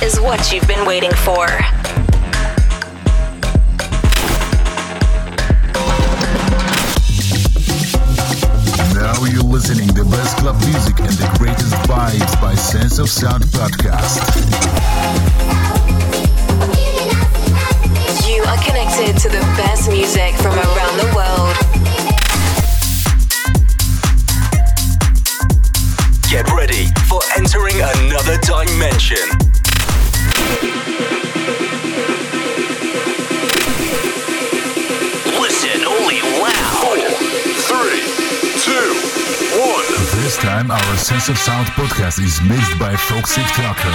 This is what you've been waiting for. Now you're listening the best club music and the greatest vibes by Sense of Sound podcast. You are connected to the best music from around the world. Get ready for entering another dimension. Sense of Sound podcast is mixed by Foxy Tucker.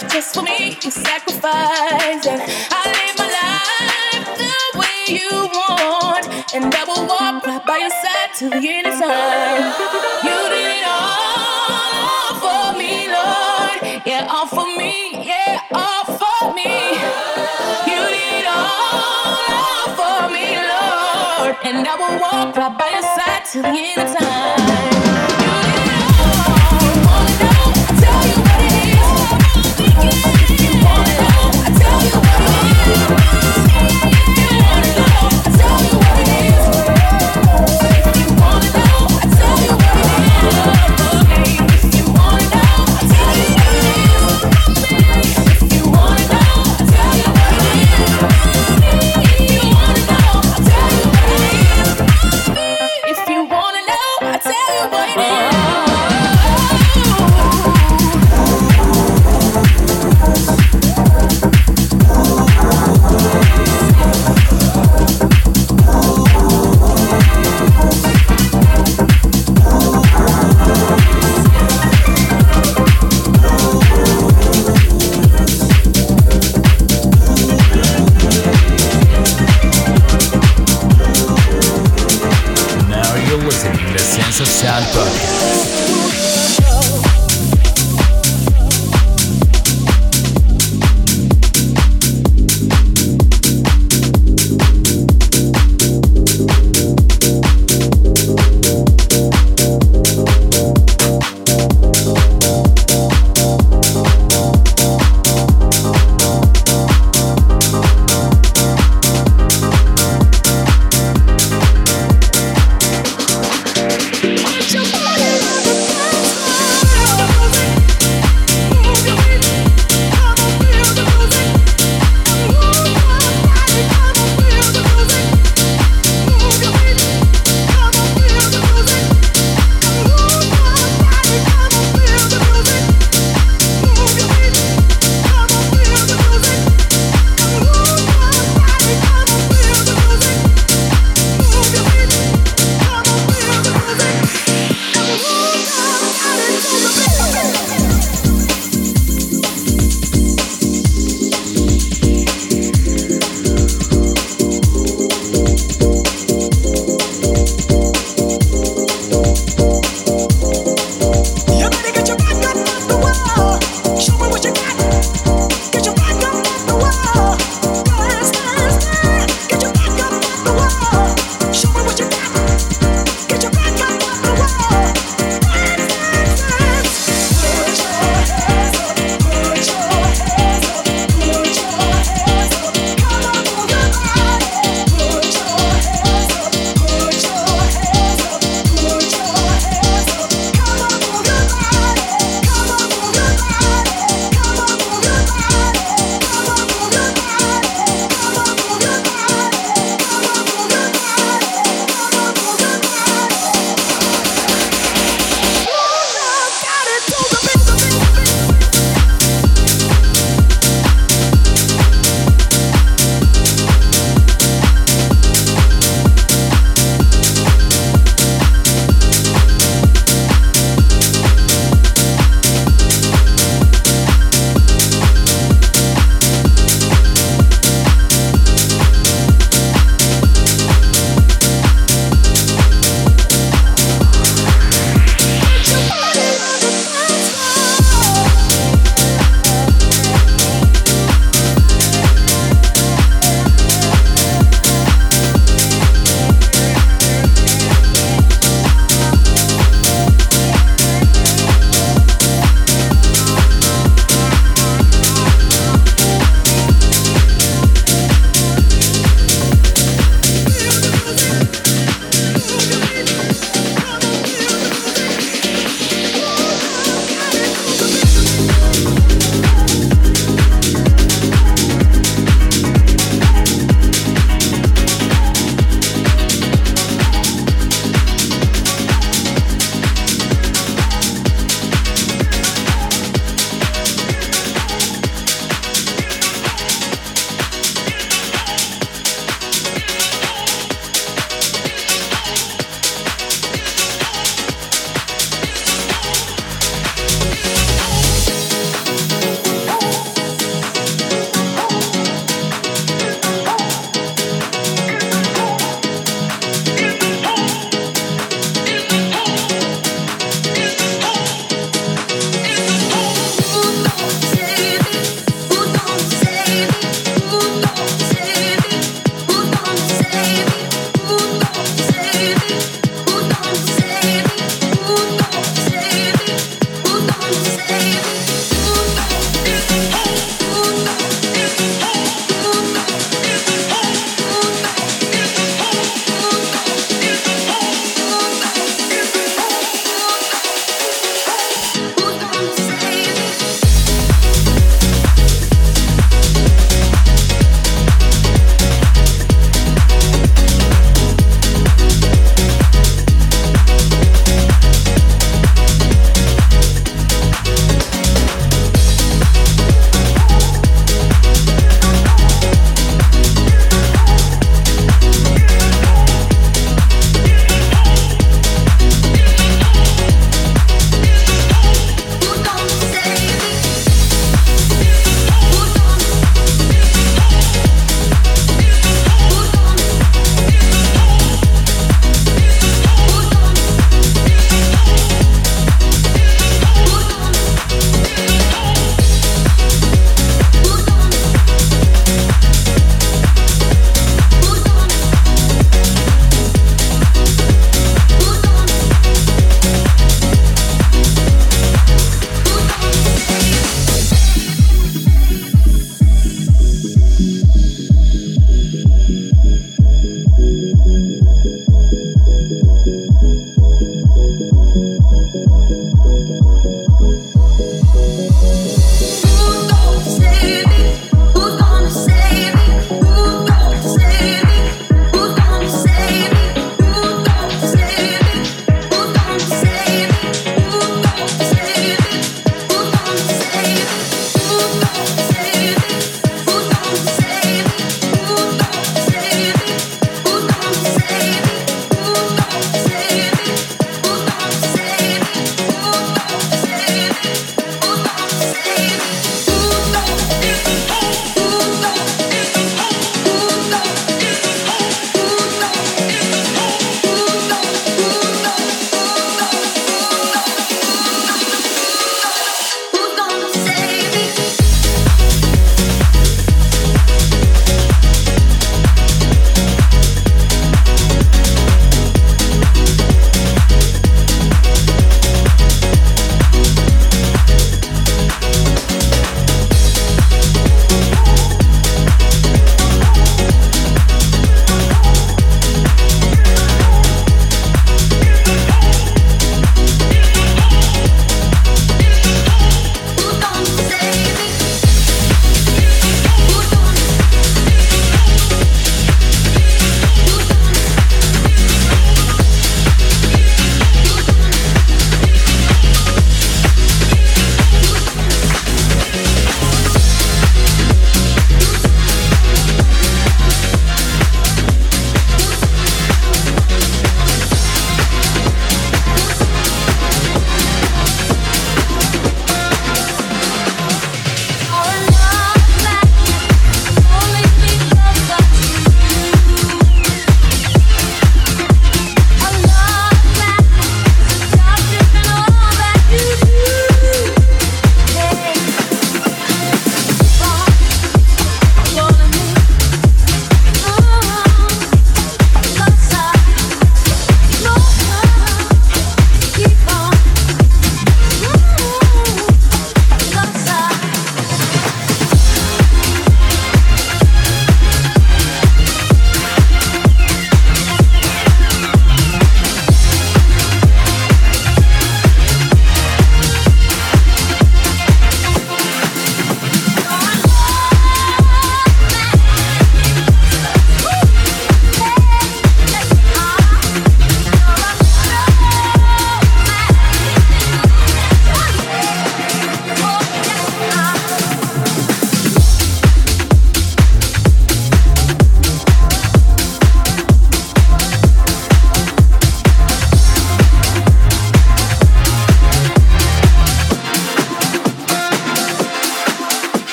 life just for me, you sacrifice. And I live my life the way you want, and I will walk right by your side till the end of time. You did it all for me, Lord. Yeah, all for me. Yeah, all for me. You did it all, all for me, Lord, and I will walk right by your side till the end of time.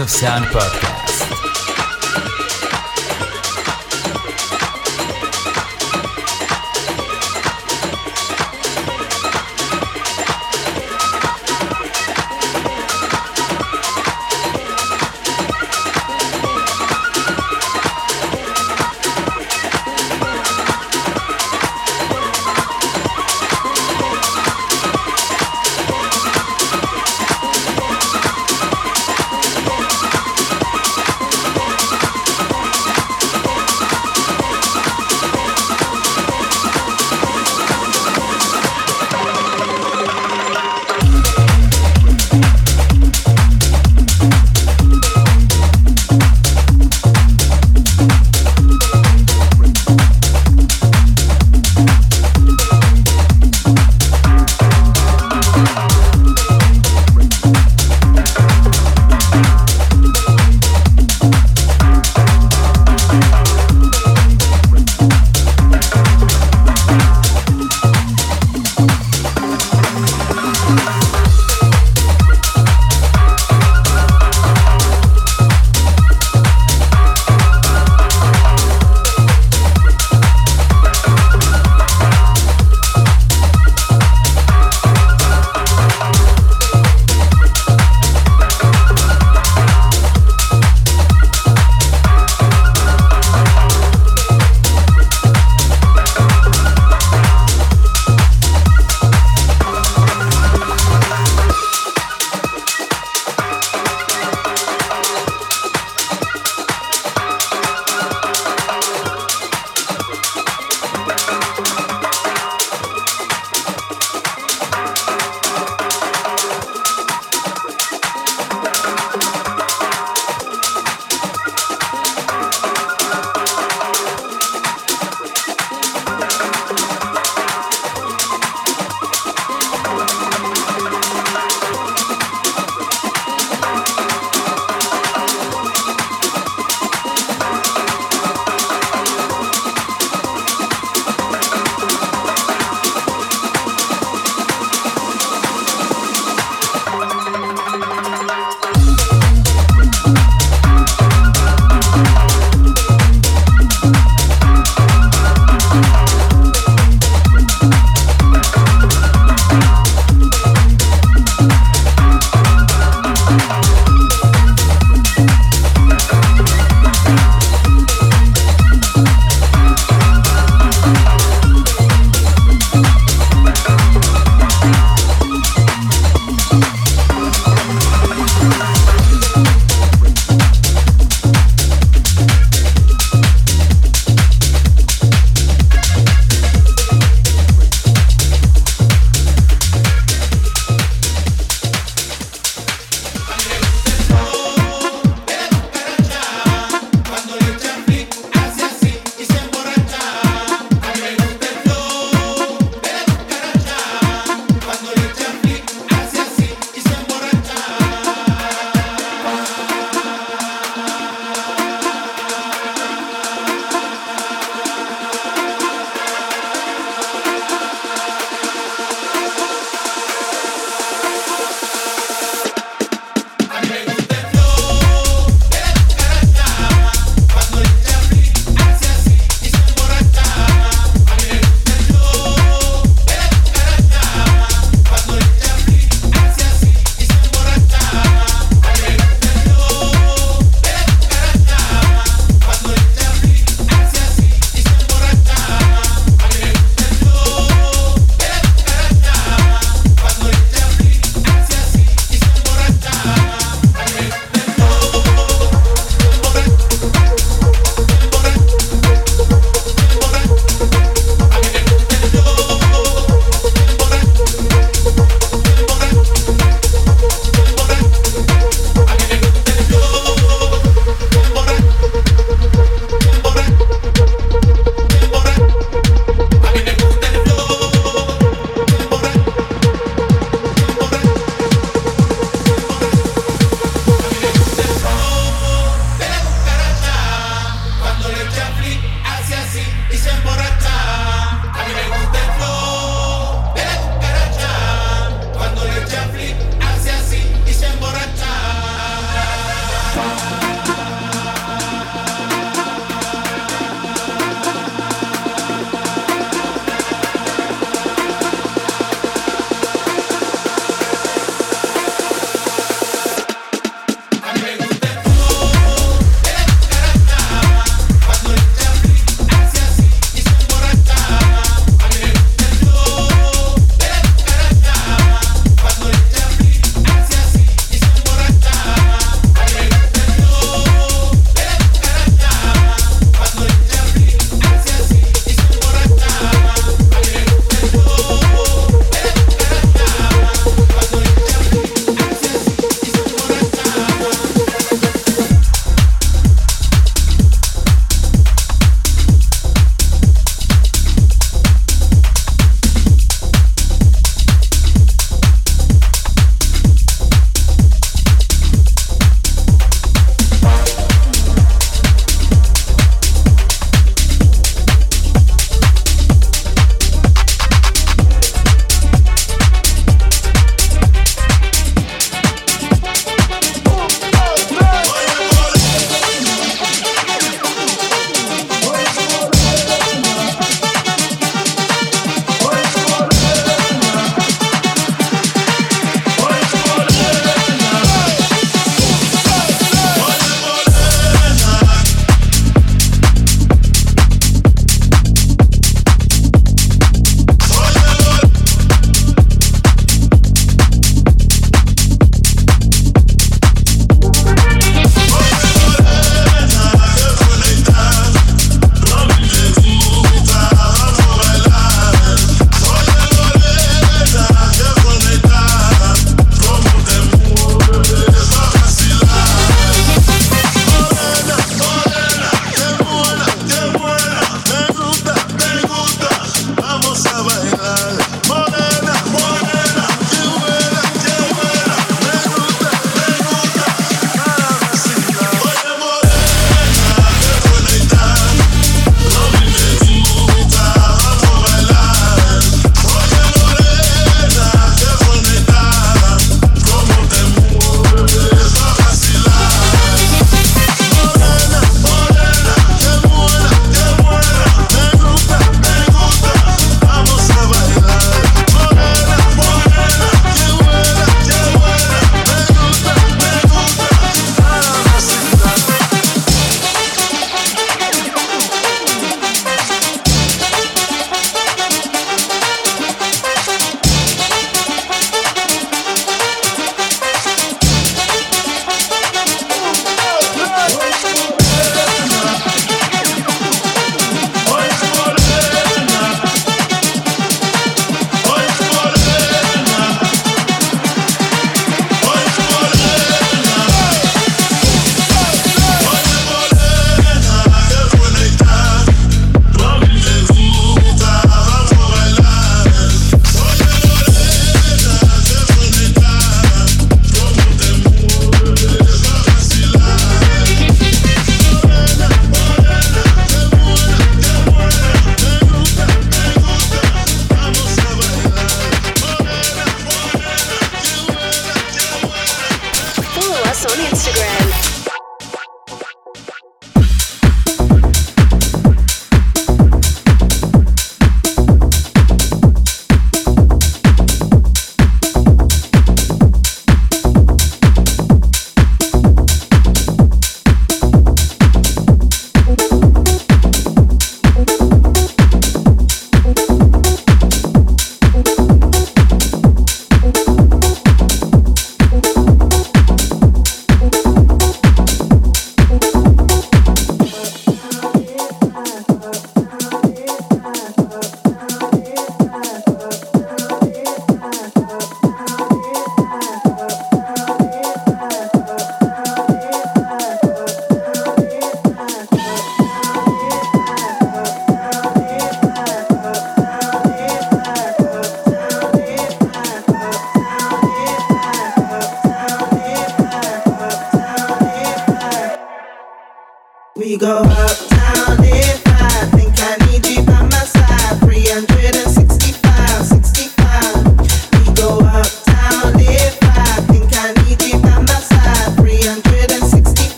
Of Sound.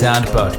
Sound podcast.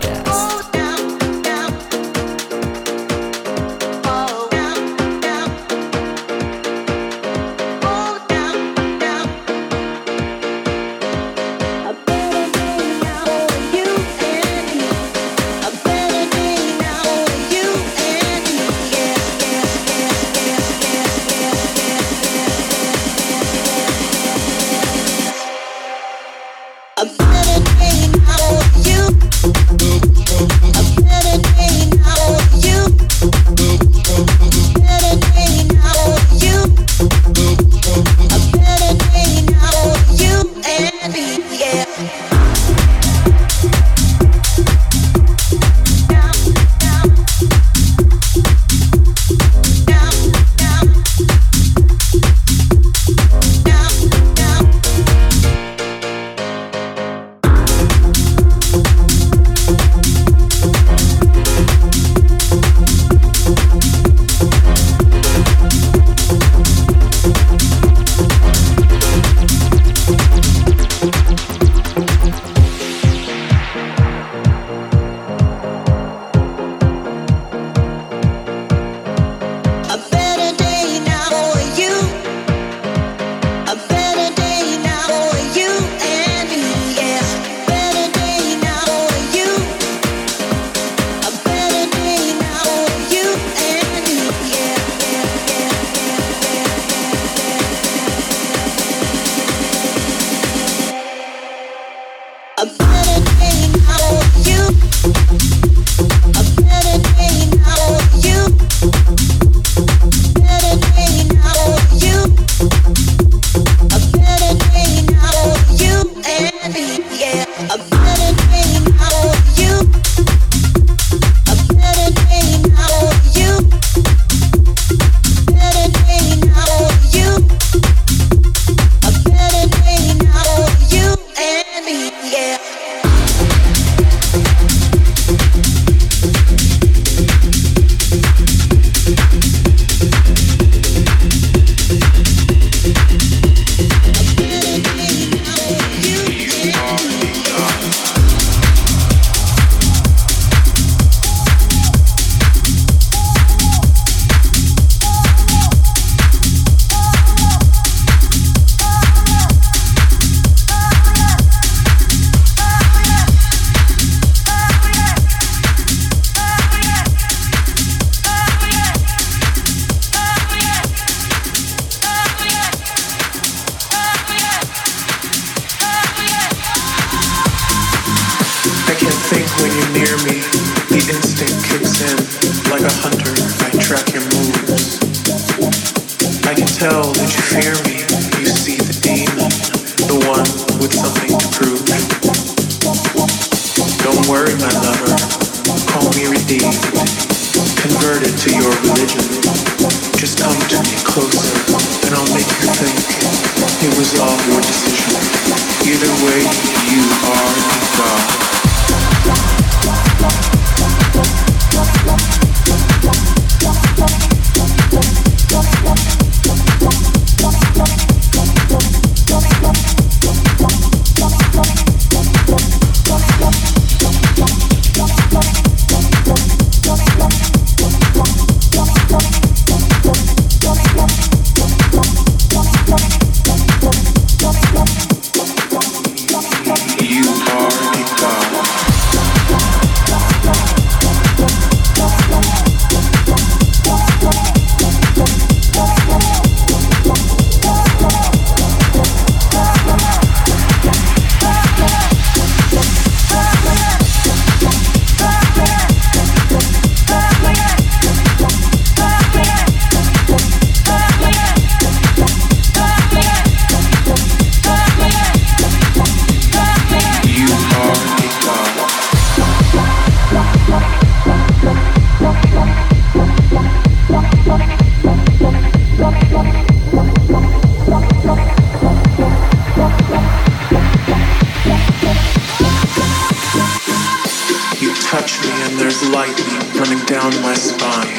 Touch me and there's lightning running down my spine.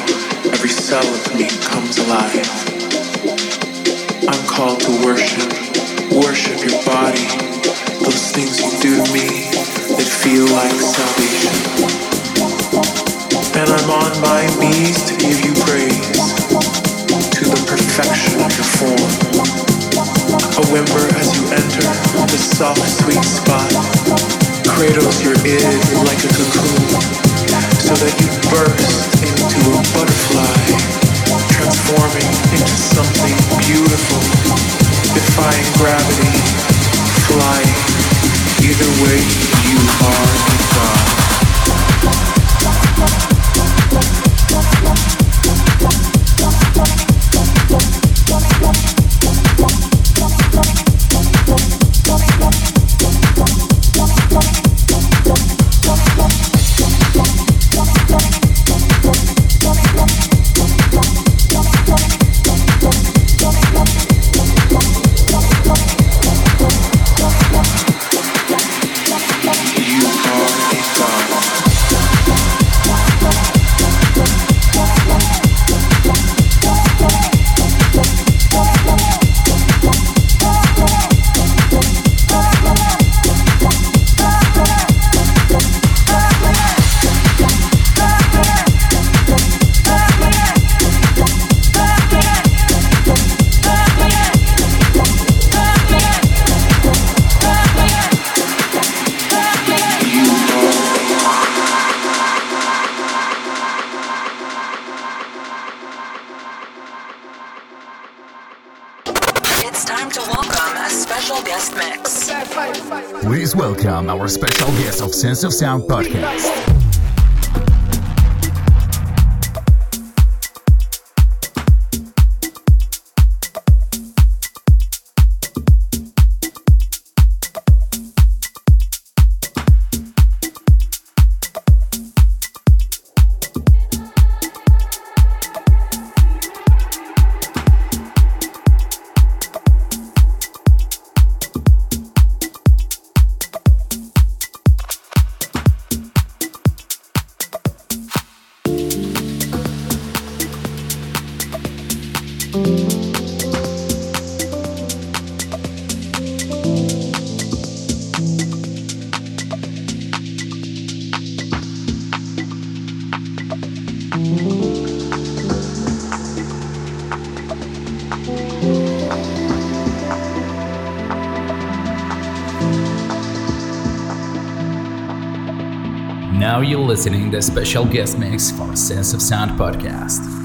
Every cell of me comes alive. I'm called to worship, worship your body. Those things you do to me that feel like salvation. And I'm on my knees to give you praise to the perfection of your form. A whimper as you enter the soft, sweet spot cradles your id like a cocoon so that you burst into a butterfly, transforming into something beautiful, defying gravity, flying. Either way, you are a god. Guest of Sense of Sound podcast. Listening the special guest mix for Sense of Sound podcast.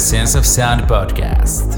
Sense of Sound podcast.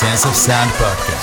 Sense of Sound podcast.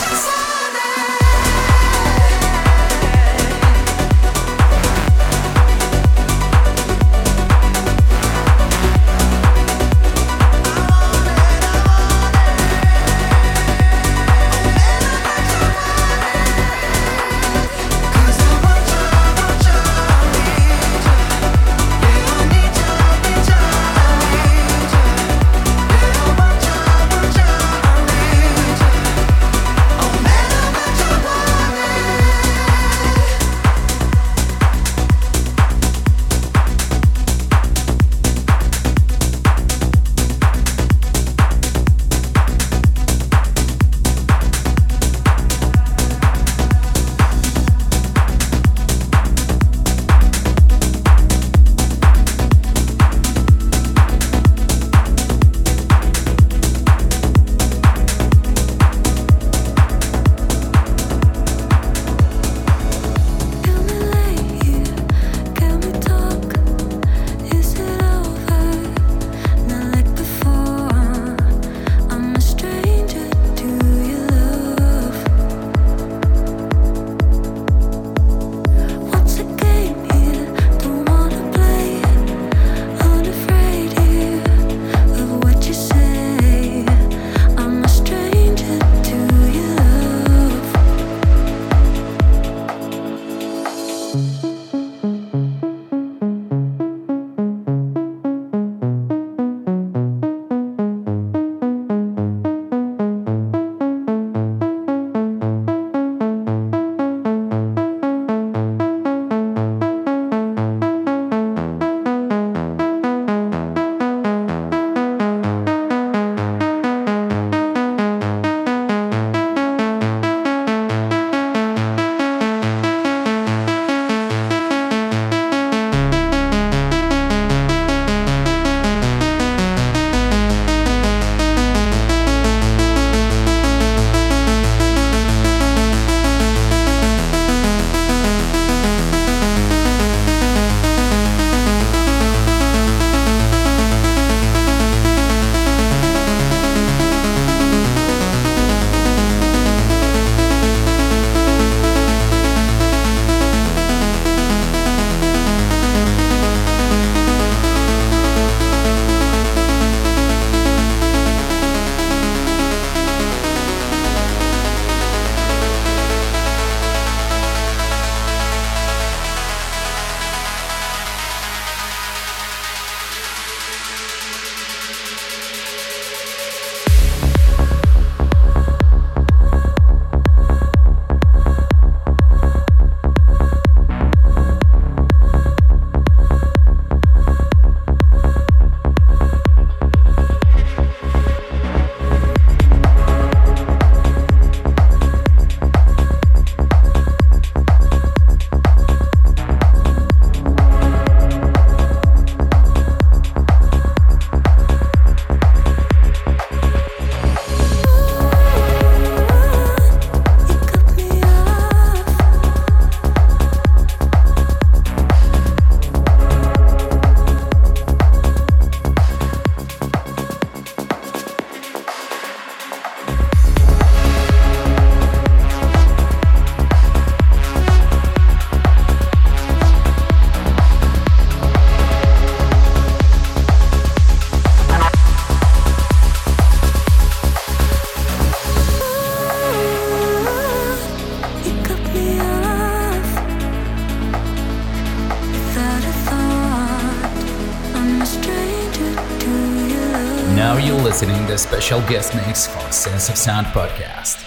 Special guest mix for Sense of Sound podcast.